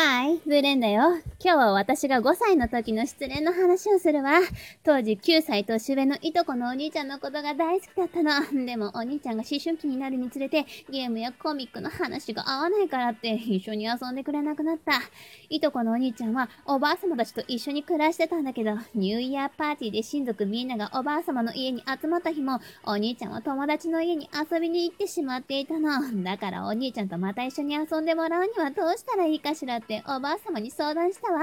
Ajá. はい、ブレンだよ。今日は私が5歳の時の失恋の話をするわ。当時9歳年上のいとこのお兄ちゃんのことが大好きだったの。でもお兄ちゃんが思春期になるにつれてゲームやコミックの話が合わないからって一緒に遊んでくれなくなった。いとこのお兄ちゃんはおばあ様たちと一緒に暮らしてたんだけど、ニューイヤーパーティーで親族みんながおばあ様の家に集まった日も、お兄ちゃんは友達の家に遊びに行ってしまっていたの。だからお兄ちゃんとまた一緒に遊んでもらうにはどうしたらいいかしらっておばあ様に相談したわ。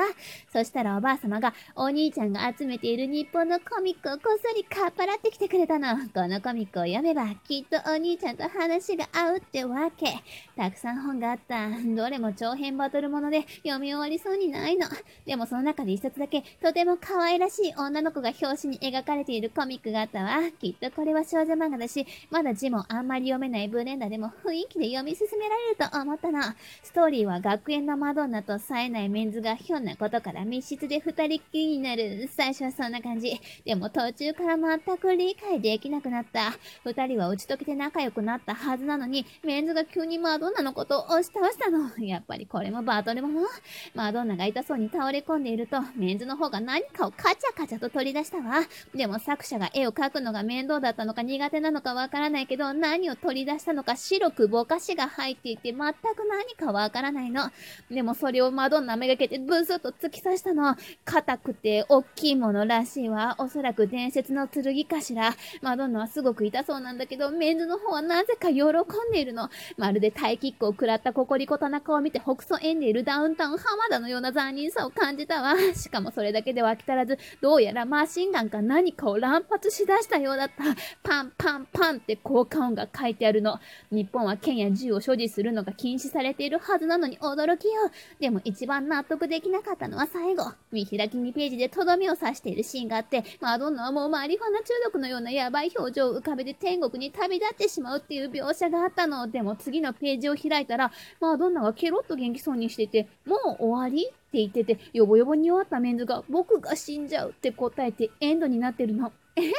そしたらおばあ様がお兄ちゃんが集めている日本のコミックをこっそりかっぱらってきてくれたの。このコミックを読めばきっとお兄ちゃんと話が合うってわけ。たくさん本があった。どれも長編バトルもので読み終わりそうにないの。でもその中で一冊だけとても可愛らしい女の子が表紙に描かれているコミックがあったわ。きっとこれは少女漫画だし、まだ字もあんまり読めないブレンダーでも雰囲気で読み進められると思ったの。ストーリーは学園のマドンナと冴えないメンズがひょんなことから密室で二人っきりになる。最初はそんな感じ。でも途中から全く理解できなくなった。二人は打ち解けて仲良くなったはずなのに、メンズが急にマドンナのことを押し倒したの。やっぱりこれもバトルものマドンナが痛そうに倒れ込んでいると、メンズの方が何かをカチャカチャと取り出したわ。でも作者が絵を描くのが面倒だったのか苦手なのかわからないけど、何を取り出したのか白くぼかしが入っていて全く何かわからないの。でもそれをマドンナめがけてブスッと突き刺したの。硬くて大きいものらしいわ。おそらく伝説の剣かしら。マドンナはすごく痛そうなんだけど、メンズの方はなぜか喜んでいるの。まるでタイキックを食らったココリコ田中を見て北総縁でいるダウンタウン浜田のような残忍さを感じたわ。しかもそれだけでは飽き足らず、どうやらマシンガンか何かを乱発しだしたようだった。パンパンパンって効果音が書いてあるの。日本は剣や銃を所持するのが禁止されているはずなのに驚きよ。でも一番納得できなかったのは最後。見開き2ページでとどめを刺しているシーンがあって、マドンナはもうマリファナ中毒のようなヤバい表情を浮かべて天国に旅立ってしまうっていう描写があったの。でも次のページを開いたら、マドンナがケロッと元気そうにしてて、もう終わりって言ってて、よぼよぼに終わったメンズが、僕が死んじゃうって答えてエンドになってるの。え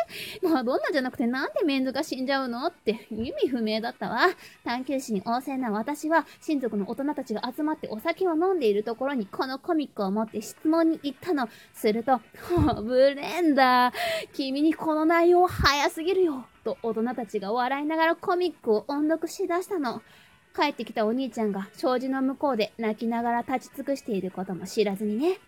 マドンナじゃなくてなんでメンズが死んじゃうのって意味不明だったわ。探求心旺盛な私は親族の大人たちが集まってお酒を飲んでいるところにこのコミックを持って質問に行ったの。すると、ブレンダー、君にこの内容早すぎるよ。と大人たちが笑いながらコミックを音読しだしたの。帰ってきたお兄ちゃんが障子の向こうで泣きながら立ち尽くしていることも知らずにね。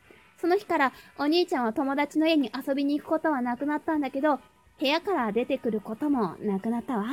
その日からお兄ちゃんは友達の家に遊びに行くことはなくなったんだけど、部屋から出てくることもなくなったわ。